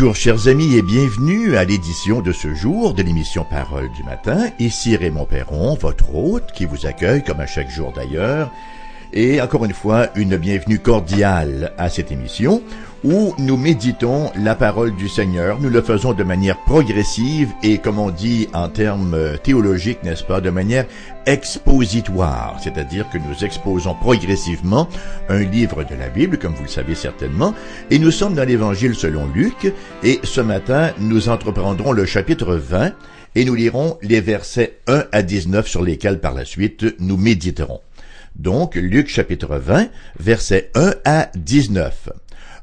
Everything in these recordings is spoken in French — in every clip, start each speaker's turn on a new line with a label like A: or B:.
A: Bonjour chers amis et bienvenue à l'édition de ce jour de l'émission Parole du matin. Ici Raymond Perron, votre hôte qui vous accueille comme à chaque jour d'ailleurs. Et encore une fois, une bienvenue cordiale à cette émission où nous méditons la parole du Seigneur. Nous le faisons de manière progressive et, comme on dit en termes théologiques, n'est-ce pas, de manière expositoire, c'est-à-dire que nous exposons progressivement un livre de la Bible, comme vous le savez certainement, et nous sommes dans l'Évangile selon Luc, et ce matin, nous entreprendrons le chapitre 20, et nous lirons les versets 1 à 19 sur lesquels par la suite nous méditerons. Donc, Luc chapitre 20, versets 1 à 19.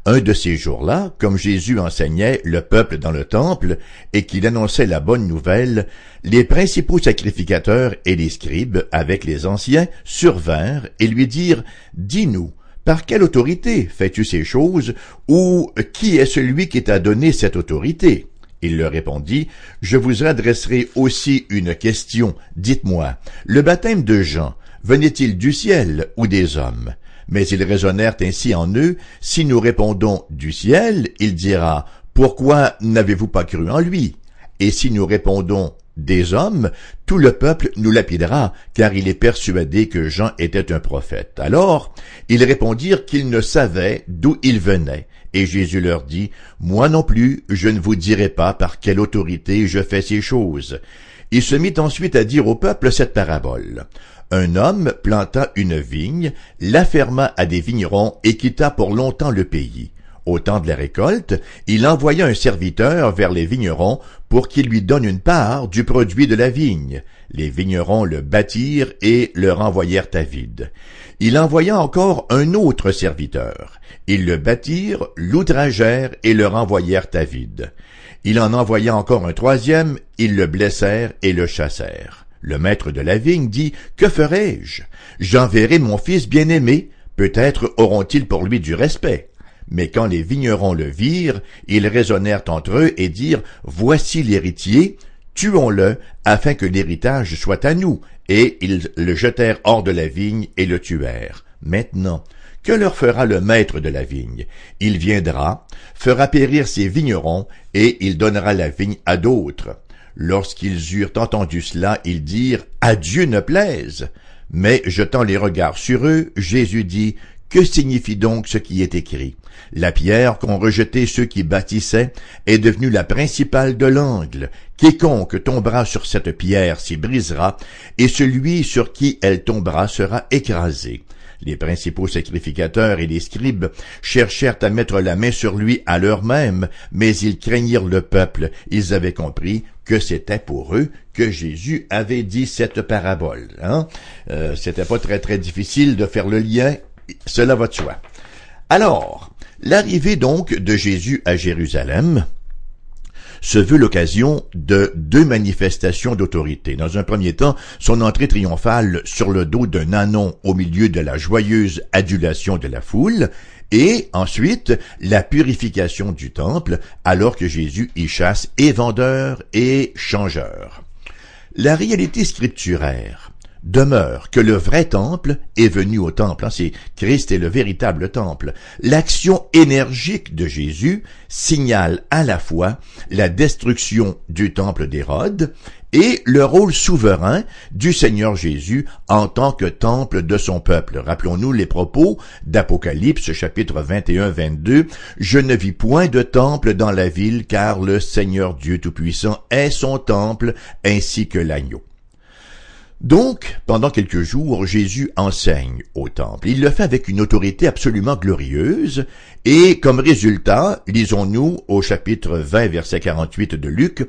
A: Un de ces jours-là, comme Jésus enseignait le peuple dans le temple et qu'il annonçait la bonne nouvelle, les principaux sacrificateurs et les scribes, avec les anciens, survinrent et lui dirent, Dis-nous, par quelle autorité fais-tu ces choses, ou qui est celui qui t'a donné cette autorité? Il leur répondit, Je vous adresserai aussi une question. Dites-moi, le baptême de Jean venait-il du ciel ou des hommes? Mais ils raisonnèrent ainsi en eux, si nous répondons du ciel, il dira, pourquoi n'avez-vous pas cru en lui? Et si nous répondons des hommes, tout le peuple nous lapidera, car il est persuadé que Jean était un prophète. Alors, ils répondirent qu'ils ne savaient d'où il venait. Et Jésus leur dit, Moi non plus, je ne vous dirai pas par quelle autorité je fais ces choses. Il se mit ensuite à dire au peuple cette parabole. Un homme planta une vigne, la ferma à des vignerons et quitta pour longtemps le pays. Au temps de la récolte, il envoya un serviteur vers les vignerons pour qu'il lui donne une part du produit de la vigne. Les vignerons le bâtirent et le renvoyèrent à vide. Il envoya encore un autre serviteur. Ils le bâtirent, l'outragèrent et le renvoyèrent à vide. Il en envoya encore un troisième, ils le blessèrent et le chassèrent. Le maître de la vigne dit, Que ferai-je? J'enverrai mon fils bien-aimé, peut-être auront-ils pour lui du respect. Mais quand les vignerons le virent, ils raisonnèrent entre eux et dirent, Voici l'héritier, tuons-le, afin que l'héritage soit à nous. Et ils le jetèrent hors de la vigne et le tuèrent. Maintenant, que leur fera le maître de la vigne? Il viendra, fera périr ses vignerons, et il donnera la vigne à d'autres. Lorsqu'ils eurent entendu cela, ils dirent, À Dieu ne plaise. Mais jetant les regards sur eux, Jésus dit, Que signifie donc ce qui est écrit? La pierre qu'ont rejetée ceux qui bâtissaient est devenue la principale de l'angle. Quiconque tombera sur cette pierre s'y brisera, et celui sur qui elle tombera sera écrasé. Les principaux sacrificateurs et les scribes cherchèrent à mettre la main sur lui à l'heure même, mais ils craignirent le peuple. Ils avaient compris que c'était pour eux que Jésus avait dit cette parabole. Hein? Euh, c'était pas très très difficile de faire le lien, cela va de soi. Alors, l'arrivée donc de Jésus à Jérusalem, se veut l'occasion de deux manifestations d'autorité. Dans un premier temps, son entrée triomphale sur le dos d'un anon au milieu de la joyeuse adulation de la foule, et ensuite la purification du temple alors que Jésus y chasse et vendeurs et changeurs. La réalité scripturaire demeure que le vrai temple est venu au temple. Hein, c'est Christ est le véritable temple. L'action énergique de Jésus signale à la fois la destruction du temple d'Hérode et le rôle souverain du Seigneur Jésus en tant que temple de son peuple. Rappelons-nous les propos d'Apocalypse chapitre 21-22. Je ne vis point de temple dans la ville car le Seigneur Dieu Tout-Puissant est son temple ainsi que l'agneau. Donc, pendant quelques jours, Jésus enseigne au temple. Il le fait avec une autorité absolument glorieuse, et comme résultat, lisons-nous au chapitre 20, verset 48 de Luc,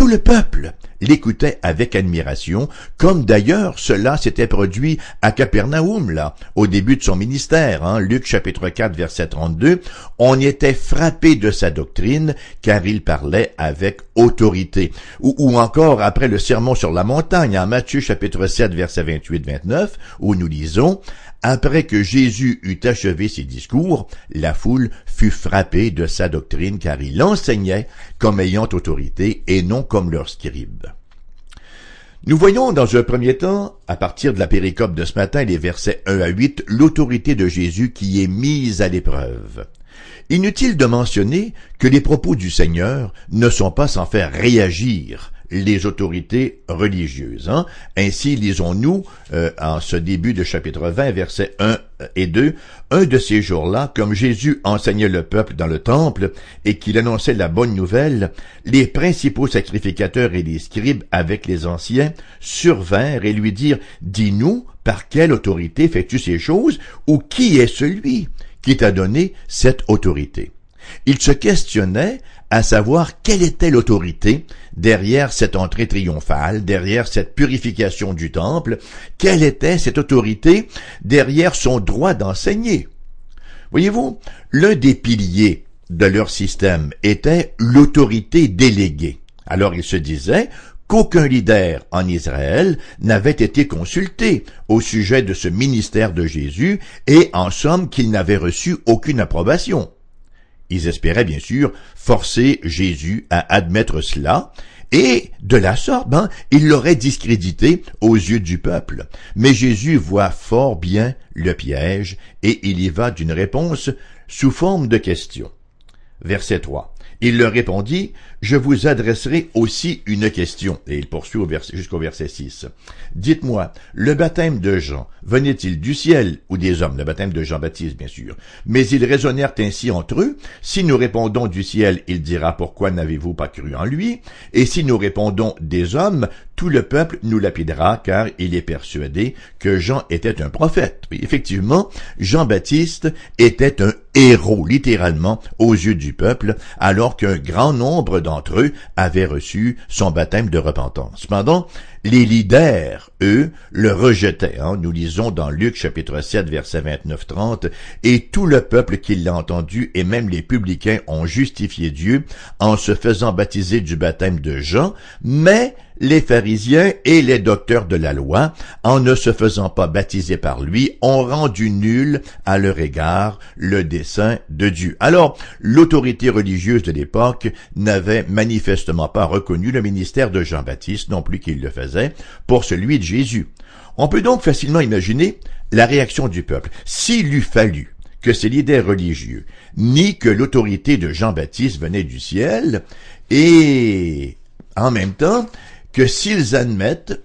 A: tout le peuple l'écoutait avec admiration, comme d'ailleurs cela s'était produit à Capernaum, là, au début de son ministère, hein, Luc chapitre 4, verset 32, on était frappé de sa doctrine, car il parlait avec autorité. Ou, ou encore après le sermon sur la montagne, en Matthieu chapitre 7, verset 28-29, où nous lisons, après que Jésus eut achevé ses discours, la foule fut frappée de sa doctrine car il enseignait comme ayant autorité et non comme leur scribe. Nous voyons dans un premier temps, à partir de la péricope de ce matin, les versets 1 à 8, l'autorité de Jésus qui est mise à l'épreuve. Inutile de mentionner que les propos du Seigneur ne sont pas sans faire réagir les autorités religieuses. Hein. Ainsi lisons-nous euh, en ce début de chapitre 20, versets 1 et 2, un de ces jours-là, comme Jésus enseignait le peuple dans le temple et qu'il annonçait la bonne nouvelle, les principaux sacrificateurs et les scribes avec les anciens survinrent et lui dirent, Dis-nous, par quelle autorité fais-tu ces choses, ou qui est celui qui t'a donné cette autorité? Il se questionnait à savoir quelle était l'autorité derrière cette entrée triomphale, derrière cette purification du temple, quelle était cette autorité derrière son droit d'enseigner? Voyez-vous, l'un des piliers de leur système était l'autorité déléguée. Alors il se disait qu'aucun leader en Israël n'avait été consulté au sujet de ce ministère de Jésus et en somme qu'il n'avait reçu aucune approbation. Ils espéraient bien sûr forcer Jésus à admettre cela, et de la sorte, ben, il l'aurait discrédité aux yeux du peuple. Mais Jésus voit fort bien le piège, et il y va d'une réponse sous forme de question. Verset 3. Il leur répondit, Je vous adresserai aussi une question. Et il poursuit jusqu'au verset 6. Dites-moi, le baptême de Jean venait-il du ciel ou des hommes? Le baptême de Jean-Baptiste, bien sûr. Mais ils raisonnèrent ainsi entre eux. Si nous répondons du ciel, il dira, Pourquoi n'avez-vous pas cru en lui? Et si nous répondons des hommes, tout le peuple nous lapidera, car il est persuadé que Jean était un prophète. effectivement, Jean-Baptiste était un héros, littéralement, aux yeux du peuple, alors qu'un grand nombre d'entre eux avaient reçu son baptême de repentance. Cependant, les leaders, eux, le rejetaient. Hein. Nous lisons dans Luc chapitre 7, verset 29-30, Et tout le peuple qui l'a entendu, et même les publicains, ont justifié Dieu en se faisant baptiser du baptême de Jean, mais les pharisiens et les docteurs de la loi, en ne se faisant pas baptiser par lui, ont rendu nul à leur égard le dessein de Dieu. Alors, l'autorité religieuse de l'époque n'avait manifestement pas reconnu le ministère de Jean-Baptiste, non plus qu'il le faisait, pour celui de Jésus. On peut donc facilement imaginer la réaction du peuple. S'il eût fallu que ces leaders religieux ni que l'autorité de Jean-Baptiste venait du ciel, et en même temps que s'ils admettent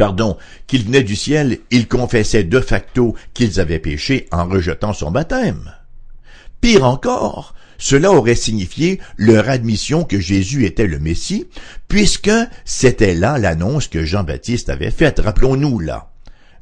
A: pardon, qu'il venait du ciel, ils confessaient de facto qu'ils avaient péché en rejetant son baptême. Pire encore, cela aurait signifié leur admission que Jésus était le Messie, puisque c'était là l'annonce que Jean-Baptiste avait faite. Rappelons-nous là.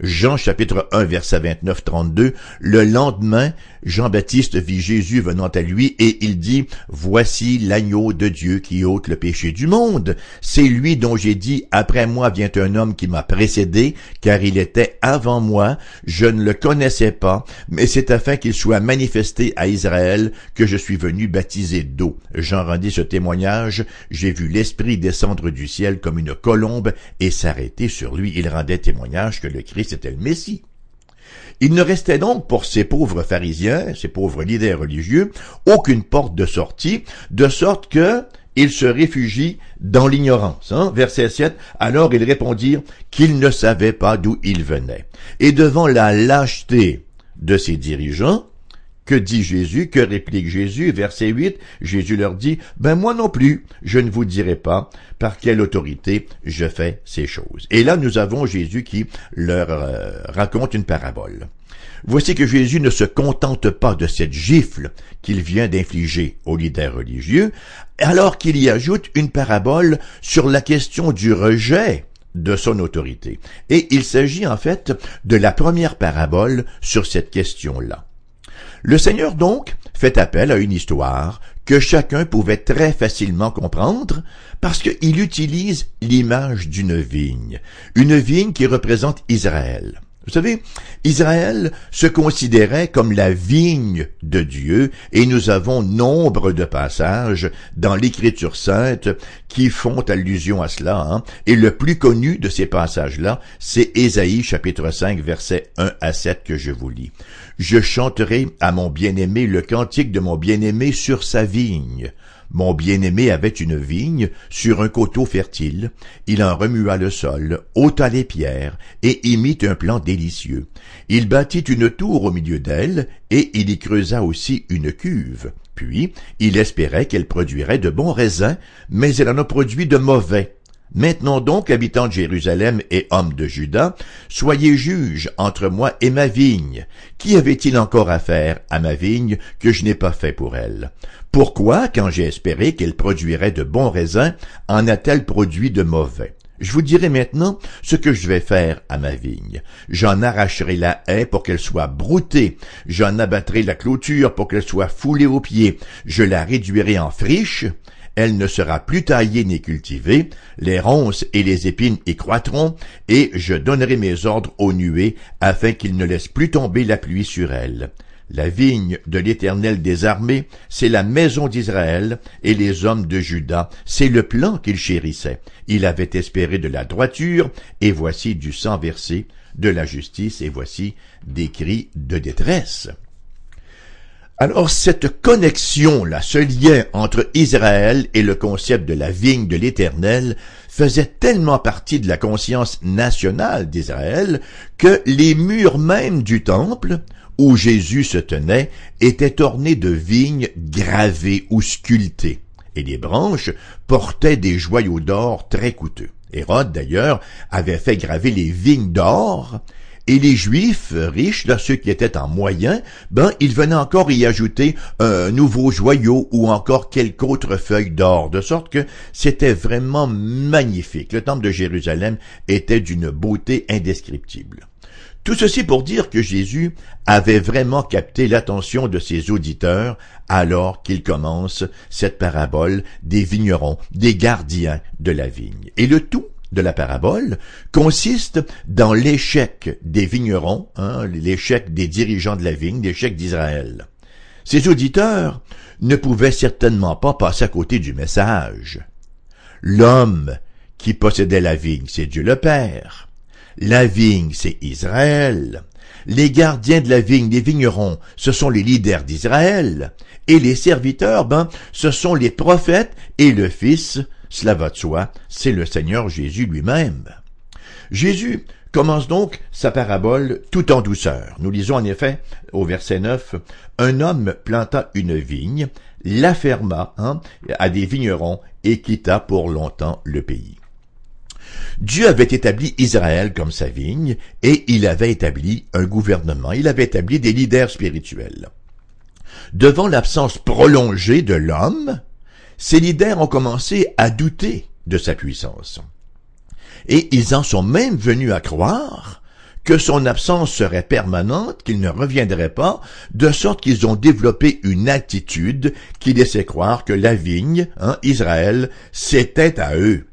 A: Jean chapitre 1 verset 29-32, le lendemain, Jean-Baptiste vit Jésus venant à lui et il dit, Voici l'agneau de Dieu qui ôte le péché du monde. C'est lui dont j'ai dit, Après moi vient un homme qui m'a précédé, car il était avant moi, je ne le connaissais pas, mais c'est afin qu'il soit manifesté à Israël que je suis venu baptiser d'eau. Jean rendit ce témoignage, j'ai vu l'Esprit descendre du ciel comme une colombe et s'arrêter sur lui. Il rendait témoignage que le Christ c'était le Messie. Il ne restait donc pour ces pauvres pharisiens, ces pauvres leaders religieux, aucune porte de sortie, de sorte que ils se réfugient dans l'ignorance. Hein? Verset 7, alors ils répondirent qu'ils ne savaient pas d'où ils venaient. Et devant la lâcheté de ces dirigeants, que dit Jésus? Que réplique Jésus? Verset 8, Jésus leur dit, ben moi non plus, je ne vous dirai pas par quelle autorité je fais ces choses. Et là, nous avons Jésus qui leur euh, raconte une parabole. Voici que Jésus ne se contente pas de cette gifle qu'il vient d'infliger aux leaders religieux, alors qu'il y ajoute une parabole sur la question du rejet de son autorité. Et il s'agit en fait de la première parabole sur cette question-là. Le Seigneur donc fait appel à une histoire que chacun pouvait très facilement comprendre parce qu'il utilise l'image d'une vigne, une vigne qui représente Israël. Vous savez, Israël se considérait comme la vigne de Dieu et nous avons nombre de passages dans l'Écriture sainte qui font allusion à cela. Hein. Et le plus connu de ces passages-là, c'est Ésaïe chapitre 5 versets 1 à 7 que je vous lis. Je chanterai à mon bien-aimé le cantique de mon bien-aimé sur sa vigne. Mon bien-aimé avait une vigne sur un coteau fertile. Il en remua le sol, ôta les pierres et y mit un plan délicieux. Il bâtit une tour au milieu d'elle, et il y creusa aussi une cuve. Puis, il espérait qu'elle produirait de bons raisins, mais elle en a produit de mauvais. Maintenant donc, habitants de Jérusalem et hommes de Juda, soyez juges entre moi et ma vigne. Qui avait-il encore à faire à ma vigne que je n'ai pas fait pour elle? Pourquoi, quand j'ai espéré qu'elle produirait de bons raisins, en a-t-elle produit de mauvais? Je vous dirai maintenant ce que je vais faire à ma vigne. J'en arracherai la haie pour qu'elle soit broutée. J'en abattrai la clôture pour qu'elle soit foulée aux pieds. Je la réduirai en friche elle ne sera plus taillée ni cultivée, les ronces et les épines y croîtront, et je donnerai mes ordres aux nuées, afin qu'ils ne laissent plus tomber la pluie sur elle. La vigne de l'Éternel des armées, c'est la maison d'Israël, et les hommes de Juda, c'est le plan qu'il chérissait. Il avait espéré de la droiture, et voici du sang versé, de la justice, et voici des cris de détresse. Alors cette connexion-là, ce lien entre Israël et le concept de la vigne de l'Éternel faisait tellement partie de la conscience nationale d'Israël que les murs même du temple où Jésus se tenait étaient ornés de vignes gravées ou sculptées, et les branches portaient des joyaux d'or très coûteux. Hérode, d'ailleurs, avait fait graver les vignes d'or et les Juifs riches, là, ceux qui étaient en moyen, ben, ils venaient encore y ajouter un nouveau joyau ou encore quelques autres feuilles d'or, de sorte que c'était vraiment magnifique. Le temple de Jérusalem était d'une beauté indescriptible. Tout ceci pour dire que Jésus avait vraiment capté l'attention de ses auditeurs alors qu'il commence cette parabole des vignerons, des gardiens de la vigne. Et le tout de la parabole consiste dans l'échec des vignerons, hein, l'échec des dirigeants de la vigne, l'échec d'Israël. Ses auditeurs ne pouvaient certainement pas passer à côté du message. L'homme qui possédait la vigne, c'est Dieu le Père. La vigne, c'est Israël. Les gardiens de la vigne, les vignerons, ce sont les leaders d'Israël. Et les serviteurs, ben, ce sont les prophètes et le Fils cela va de soi, c'est le Seigneur Jésus lui-même. Jésus commence donc sa parabole tout en douceur. Nous lisons en effet au verset 9, Un homme planta une vigne, la ferma hein, à des vignerons et quitta pour longtemps le pays. Dieu avait établi Israël comme sa vigne et il avait établi un gouvernement, il avait établi des leaders spirituels. Devant l'absence prolongée de l'homme, ces leaders ont commencé à douter de sa puissance. Et ils en sont même venus à croire que son absence serait permanente, qu'il ne reviendrait pas, de sorte qu'ils ont développé une attitude qui laissait croire que la vigne, hein, Israël, c'était à eux.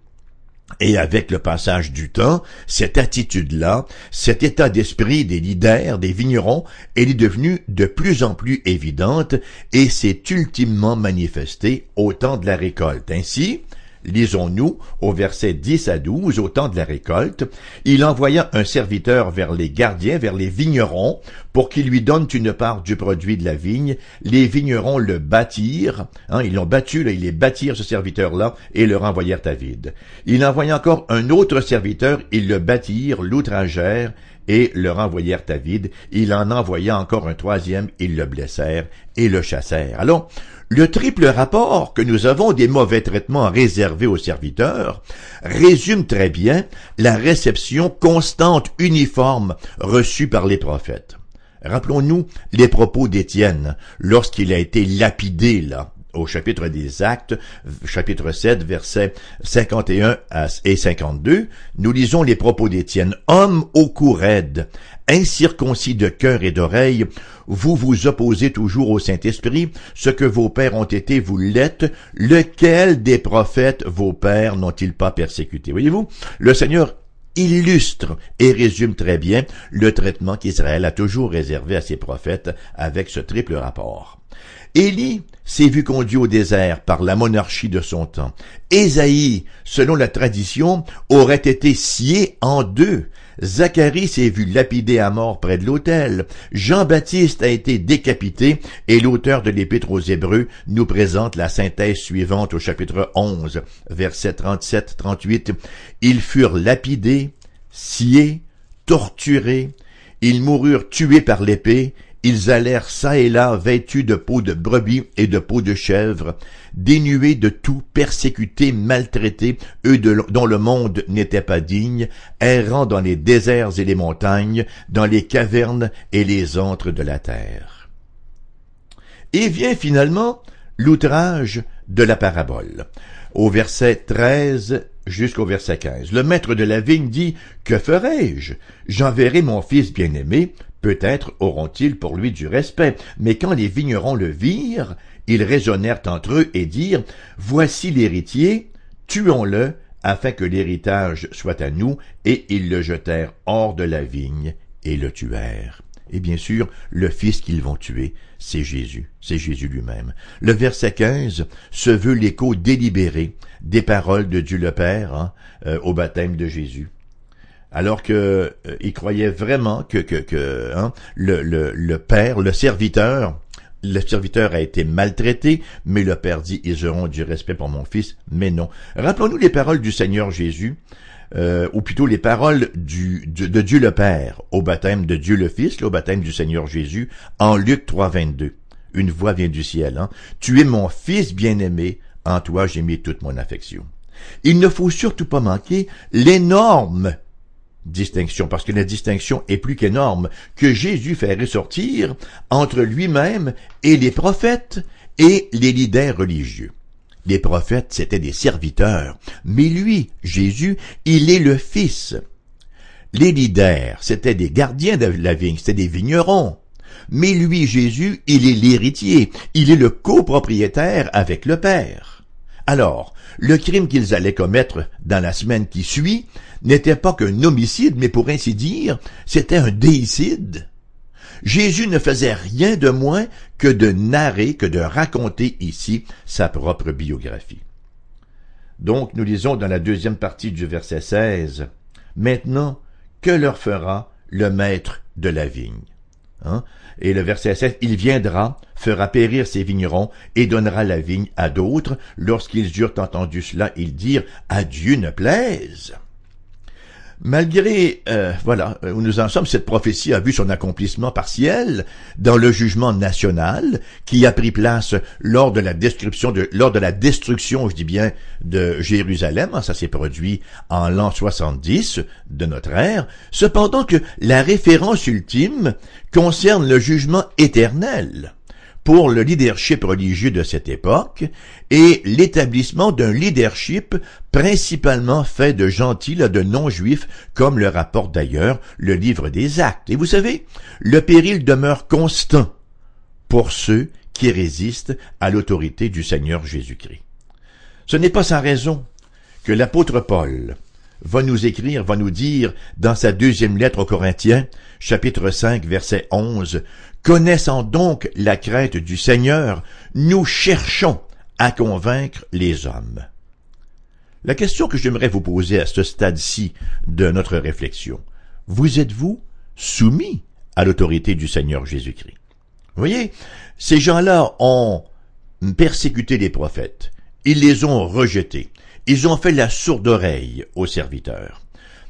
A: Et avec le passage du temps, cette attitude-là, cet état d'esprit des leaders, des vignerons, elle est devenue de plus en plus évidente et s'est ultimement manifestée au temps de la récolte. Ainsi, Lisons-nous au verset 10 à 12, au temps de la récolte, il envoya un serviteur vers les gardiens, vers les vignerons, pour qu'ils lui donnent une part du produit de la vigne. Les vignerons le bâtirent, hein, ils l'ont battu, là, ils les bâtirent ce serviteur-là, et le renvoyèrent à vide. Il envoya encore un autre serviteur, ils le bâtirent, l'outragèrent, et le renvoyèrent à vide. Il en envoya encore un troisième, ils le blessèrent et le chassèrent. Alors, le triple rapport que nous avons des mauvais traitements réservés aux serviteurs résume très bien la réception constante uniforme reçue par les prophètes. Rappelons-nous les propos d'Étienne lorsqu'il a été lapidé là au chapitre des Actes, chapitre 7, versets 51 et 52, nous lisons les propos d'Étienne. Homme au cou raide, incirconcis de cœur et d'oreille, vous vous opposez toujours au Saint-Esprit, ce que vos pères ont été, vous l'êtes, lequel des prophètes vos pères n'ont-ils pas persécuté? Voyez-vous, le Seigneur illustre et résume très bien le traitement qu'Israël a toujours réservé à ses prophètes avec ce triple rapport. Élie s'est vu conduit au désert par la monarchie de son temps. Ésaïe, selon la tradition, aurait été scié en deux. Zacharie s'est vu lapidé à mort près de l'autel. Jean-Baptiste a été décapité et l'auteur de l'Épître aux Hébreux nous présente la synthèse suivante au chapitre 11, versets 37-38. Ils furent lapidés, sciés, torturés, Ils moururent tués par l'épée, ils allèrent çà et là vêtus de peau de brebis et de peau de chèvre, dénués de tout, persécutés, maltraités, eux dont le monde n'était pas digne, errant dans les déserts et les montagnes, dans les cavernes et les antres de la terre. Et vient finalement l'outrage de la parabole. Au verset 13 jusqu'au verset 15. Le maître de la vigne dit, Que ferai-je? J'enverrai mon fils bien-aimé, peut-être auront-ils pour lui du respect, mais quand les vignerons le virent, ils raisonnèrent entre eux et dirent, Voici l'héritier, tuons-le, afin que l'héritage soit à nous, et ils le jetèrent hors de la vigne et le tuèrent. Et bien sûr, le fils qu'ils vont tuer, c'est Jésus, c'est Jésus lui-même. Le verset 15 se veut l'écho délibéré des paroles de Dieu le Père hein, euh, au baptême de Jésus. Alors que euh, il croyait vraiment que, que, que hein, le, le, le Père, le serviteur, le serviteur a été maltraité, mais le Père dit, ils auront du respect pour mon fils, mais non. Rappelons-nous les paroles du Seigneur Jésus euh, ou plutôt les paroles du, de, Dieu le Père au baptême de Dieu le Fils, au baptême du Seigneur Jésus, en Luc 3, 22. Une voix vient du ciel. Hein? Tu es mon Fils bien-aimé, en toi j'ai mis toute mon affection. Il ne faut surtout pas manquer l'énorme distinction, parce que la distinction est plus qu'énorme, que Jésus fait ressortir entre lui-même et les prophètes et les leaders religieux. Les prophètes, c'étaient des serviteurs. Mais lui, Jésus, il est le Fils. Les leaders, c'étaient des gardiens de la vigne, c'étaient des vignerons. Mais lui, Jésus, il est l'héritier. Il est le copropriétaire avec le Père. Alors, le crime qu'ils allaient commettre dans la semaine qui suit n'était pas qu'un homicide, mais pour ainsi dire, c'était un déicide. Jésus ne faisait rien de moins que de narrer, que de raconter ici sa propre biographie. Donc nous lisons dans la deuxième partie du verset 16, Maintenant, que leur fera le maître de la vigne hein? Et le verset 16, Il viendra, fera périr ses vignerons, et donnera la vigne à d'autres. Lorsqu'ils eurent entendu cela, ils dirent, À Dieu ne plaise Malgré, euh, voilà, où nous en sommes, cette prophétie a vu son accomplissement partiel dans le jugement national qui a pris place lors de la lors de la destruction, je dis bien, de Jérusalem. Ça s'est produit en l'an 70 de notre ère. Cependant que la référence ultime concerne le jugement éternel pour le leadership religieux de cette époque et l'établissement d'un leadership principalement fait de gentils, de non-juifs, comme le rapporte d'ailleurs le livre des actes. Et vous savez, le péril demeure constant pour ceux qui résistent à l'autorité du Seigneur Jésus-Christ. Ce n'est pas sans raison que l'apôtre Paul va nous écrire, va nous dire dans sa deuxième lettre aux Corinthiens, chapitre 5, verset 11, Connaissant donc la crainte du Seigneur, nous cherchons à convaincre les hommes. La question que j'aimerais vous poser à ce stade-ci de notre réflexion, vous êtes-vous soumis à l'autorité du Seigneur Jésus-Christ? Vous voyez, ces gens-là ont persécuté les prophètes, ils les ont rejetés, ils ont fait la sourde oreille aux serviteurs.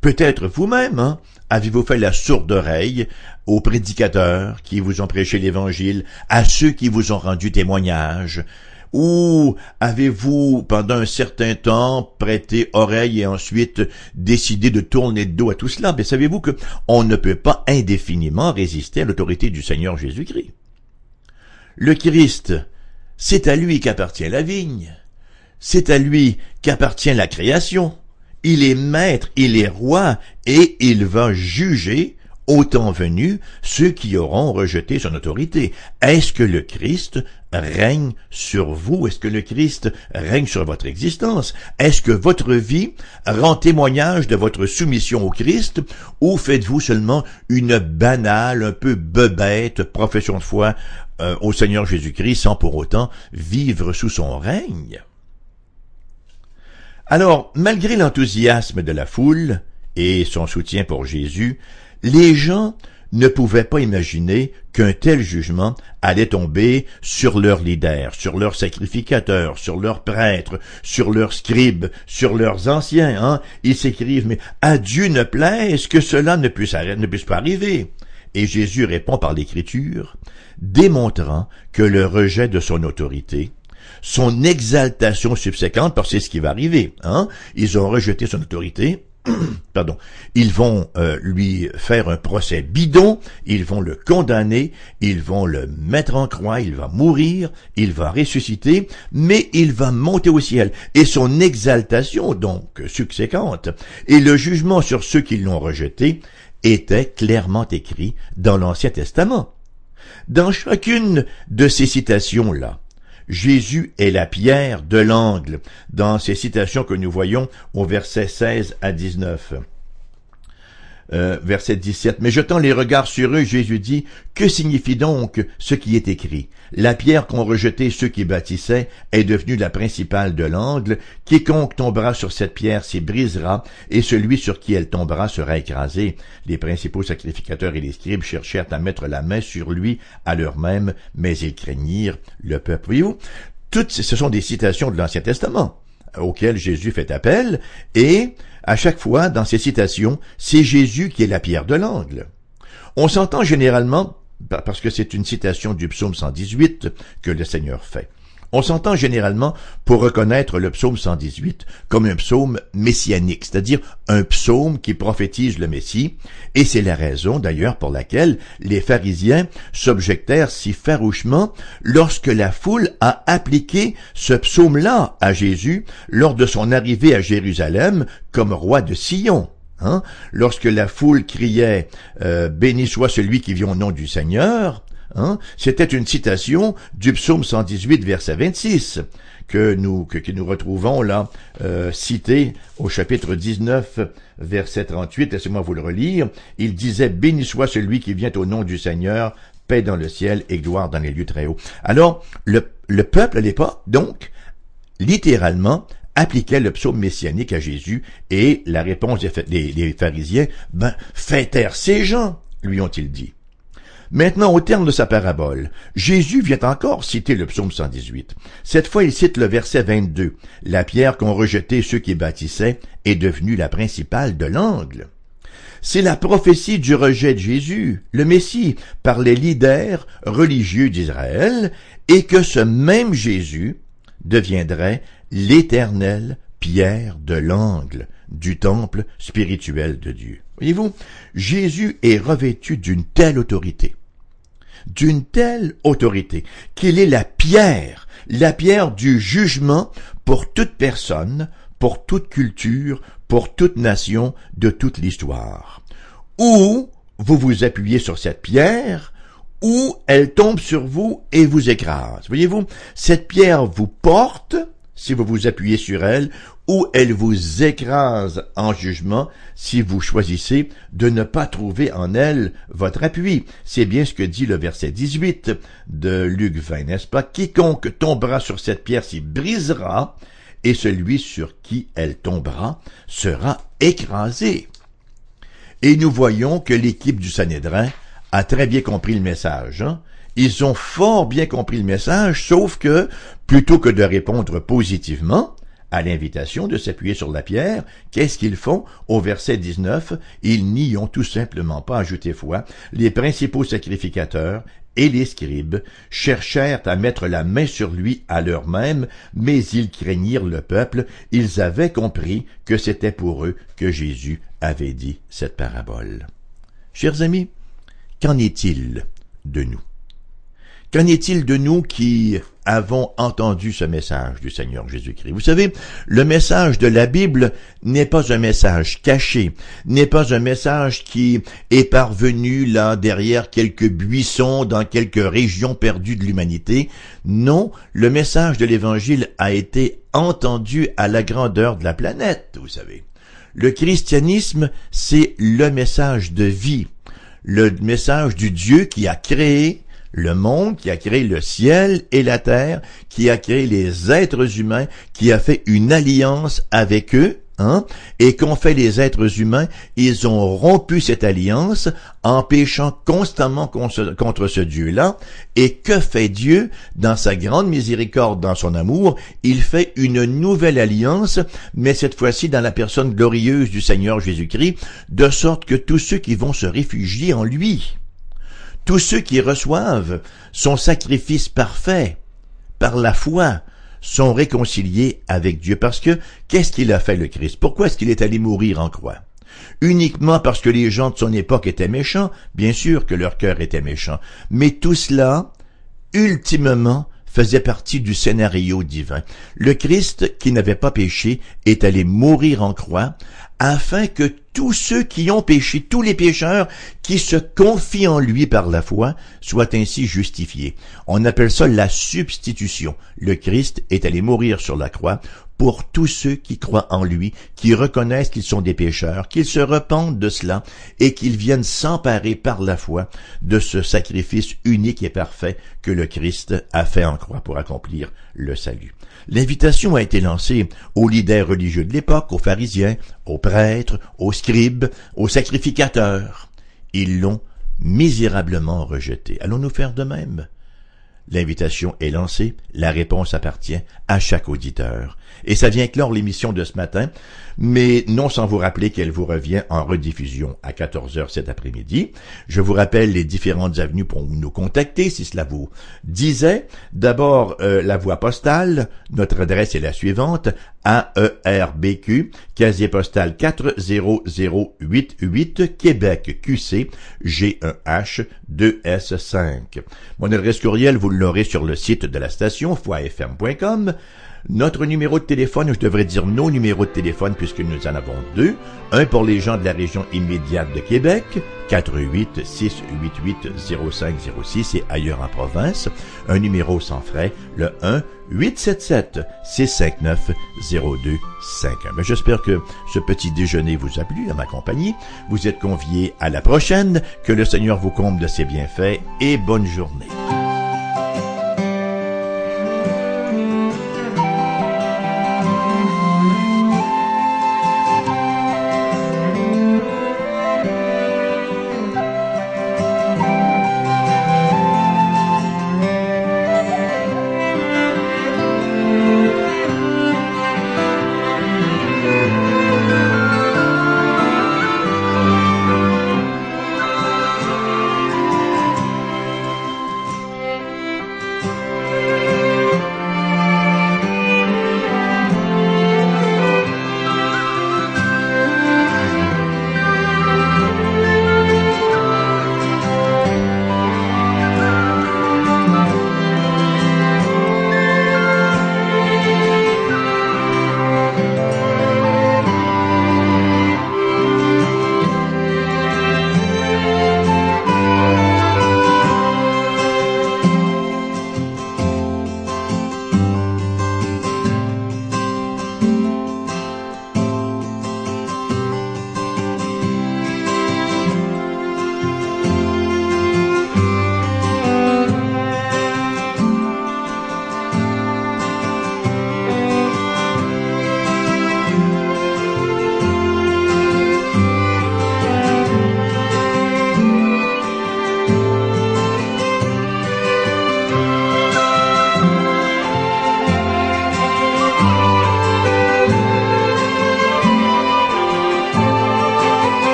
A: Peut-être vous-même, hein, avez-vous fait la sourde oreille aux prédicateurs qui vous ont prêché l'Évangile, à ceux qui vous ont rendu témoignage, ou avez-vous, pendant un certain temps, prêté oreille et ensuite décidé de tourner le dos à tout cela? Mais savez-vous que on ne peut pas indéfiniment résister à l'autorité du Seigneur Jésus-Christ? Le Christ, c'est à lui qu'appartient la vigne. C'est à lui qu'appartient la création. Il est maître, il est roi, et il va juger au temps venu ceux qui auront rejeté son autorité. Est-ce que le Christ règne sur vous? Est-ce que le Christ règne sur votre existence? Est-ce que votre vie rend témoignage de votre soumission au Christ? Ou faites-vous seulement une banale, un peu bebête profession de foi euh, au Seigneur Jésus-Christ sans pour autant vivre sous son règne? Alors, malgré l'enthousiasme de la foule et son soutien pour Jésus, les gens ne pouvaient pas imaginer qu'un tel jugement allait tomber sur leurs leaders, sur leurs sacrificateurs, sur leurs prêtres, sur leurs scribes, sur leurs anciens. Hein? Ils s'écrivent, mais à Dieu ne plaise que cela ne puisse, ne puisse pas arriver? Et Jésus répond par l'écriture, démontrant que le rejet de son autorité, son exaltation subséquente, parce que c'est ce qui va arriver, hein, ils ont rejeté son autorité, pardon, ils vont euh, lui faire un procès bidon, ils vont le condamner, ils vont le mettre en croix, il va mourir, il va ressusciter, mais il va monter au ciel. Et son exaltation, donc subséquente, et le jugement sur ceux qui l'ont rejeté, était clairement écrit dans l'Ancien Testament. Dans chacune de ces citations-là, Jésus est la pierre de l'angle dans ces citations que nous voyons au verset 16 à 19. Euh, verset 17. Mais jetant les regards sur eux, Jésus dit, Que signifie donc ce qui est écrit? La pierre qu'ont rejeté ceux qui bâtissaient est devenue la principale de l'angle. Quiconque tombera sur cette pierre s'y brisera, et celui sur qui elle tombera sera écrasé. Les principaux sacrificateurs et les scribes cherchèrent à mettre la main sur lui à leur même, mais ils craignirent le peuple. Voyez-vous, toutes ce sont des citations de l'Ancien Testament auxquelles Jésus fait appel, et à chaque fois, dans ces citations, c'est Jésus qui est la pierre de l'angle. On s'entend généralement, parce que c'est une citation du psaume 118 que le Seigneur fait. On s'entend généralement pour reconnaître le psaume 118 comme un psaume messianique, c'est-à-dire un psaume qui prophétise le Messie, et c'est la raison d'ailleurs pour laquelle les pharisiens s'objectèrent si farouchement lorsque la foule a appliqué ce psaume-là à Jésus lors de son arrivée à Jérusalem comme roi de Sion. Hein? Lorsque la foule criait euh, Béni soit celui qui vient au nom du Seigneur, Hein? C'était une citation du psaume 118, verset 26, que nous, que, nous retrouvons là, euh, cité au chapitre 19, verset 38. Laissez-moi vous le relire. Il disait, Béni soit celui qui vient au nom du Seigneur, paix dans le ciel et gloire dans les lieux très hauts. Alors, le, le peuple à l'époque, donc, littéralement, appliquait le psaume messianique à Jésus et la réponse des, des pharisiens, ben, fais taire ces gens, lui ont-ils dit. Maintenant, au terme de sa parabole, Jésus vient encore citer le psaume 118. Cette fois, il cite le verset 22. La pierre qu'ont rejeté ceux qui bâtissaient est devenue la principale de l'angle. C'est la prophétie du rejet de Jésus, le Messie, par les leaders religieux d'Israël, et que ce même Jésus deviendrait l'éternelle pierre de l'angle du temple spirituel de Dieu. Voyez-vous, Jésus est revêtu d'une telle autorité d'une telle autorité qu'il est la pierre, la pierre du jugement pour toute personne, pour toute culture, pour toute nation de toute l'histoire. Ou vous vous appuyez sur cette pierre, ou elle tombe sur vous et vous écrase. Voyez-vous, cette pierre vous porte, si vous vous appuyez sur elle, ou elle vous écrase en jugement si vous choisissez de ne pas trouver en elle votre appui. C'est bien ce que dit le verset 18 de Luc 20, n'est-ce pas? Quiconque tombera sur cette pierre s'y brisera, et celui sur qui elle tombera sera écrasé. Et nous voyons que l'équipe du Sanhédrin a très bien compris le message. Hein? Ils ont fort bien compris le message, sauf que, plutôt que de répondre positivement, à l'invitation de s'appuyer sur la pierre, qu'est-ce qu'ils font? Au verset 19, ils n'y ont tout simplement pas ajouté foi. Les principaux sacrificateurs et les scribes cherchèrent à mettre la main sur lui à l'heure même, mais ils craignirent le peuple, ils avaient compris que c'était pour eux que Jésus avait dit cette parabole. Chers amis, qu'en est-il de nous? Qu'en est-il de nous qui avons entendu ce message du Seigneur Jésus-Christ? Vous savez, le message de la Bible n'est pas un message caché, n'est pas un message qui est parvenu là derrière quelques buissons dans quelques régions perdues de l'humanité. Non, le message de l'Évangile a été entendu à la grandeur de la planète, vous savez. Le christianisme, c'est le message de vie, le message du Dieu qui a créé le monde, qui a créé le ciel et la terre, qui a créé les êtres humains, qui a fait une alliance avec eux, hein, et qu'ont fait les êtres humains, ils ont rompu cette alliance en péchant constamment contre ce Dieu-là. Et que fait Dieu dans sa grande miséricorde, dans son amour? Il fait une nouvelle alliance, mais cette fois-ci dans la personne glorieuse du Seigneur Jésus-Christ, de sorte que tous ceux qui vont se réfugier en lui, tous ceux qui reçoivent son sacrifice parfait par la foi sont réconciliés avec Dieu. Parce que qu'est-ce qu'il a fait le Christ? Pourquoi est-ce qu'il est allé mourir en croix? Uniquement parce que les gens de son époque étaient méchants? Bien sûr que leur cœur était méchant. Mais tout cela, ultimement, faisait partie du scénario divin. Le Christ, qui n'avait pas péché, est allé mourir en croix afin que tous ceux qui ont péché, tous les pécheurs qui se confient en lui par la foi, soient ainsi justifiés. On appelle ça la substitution. Le Christ est allé mourir sur la croix pour tous ceux qui croient en lui, qui reconnaissent qu'ils sont des pécheurs, qu'ils se repentent de cela et qu'ils viennent s'emparer par la foi de ce sacrifice unique et parfait que le Christ a fait en croix pour accomplir le salut. L'invitation a été lancée aux leaders religieux de l'époque, aux pharisiens, aux prêtres, aux scribes, aux sacrificateurs. Ils l'ont misérablement rejeté. Allons-nous faire de même? L'invitation est lancée, la réponse appartient à chaque auditeur. Et ça vient clore l'émission de ce matin, mais non sans vous rappeler qu'elle vous revient en rediffusion à 14h cet après-midi. Je vous rappelle les différentes avenues pour nous contacter si cela vous disait. D'abord, euh, la voie postale. Notre adresse est la suivante. AERBQ, casier postal 40088, Québec QC, G1H 2S5. Mon adresse courriel, vous l'aurez sur le site de la station, foifm.com. Notre numéro de téléphone, je devrais dire nos numéros de téléphone puisque nous en avons deux. Un pour les gens de la région immédiate de Québec, 48 688 0506 et ailleurs en province. Un numéro sans frais, le 1 877 659 0251. Mais j'espère que ce petit déjeuner vous a plu à ma compagnie. Vous êtes conviés à la prochaine. Que le Seigneur vous comble de ses bienfaits et bonne journée.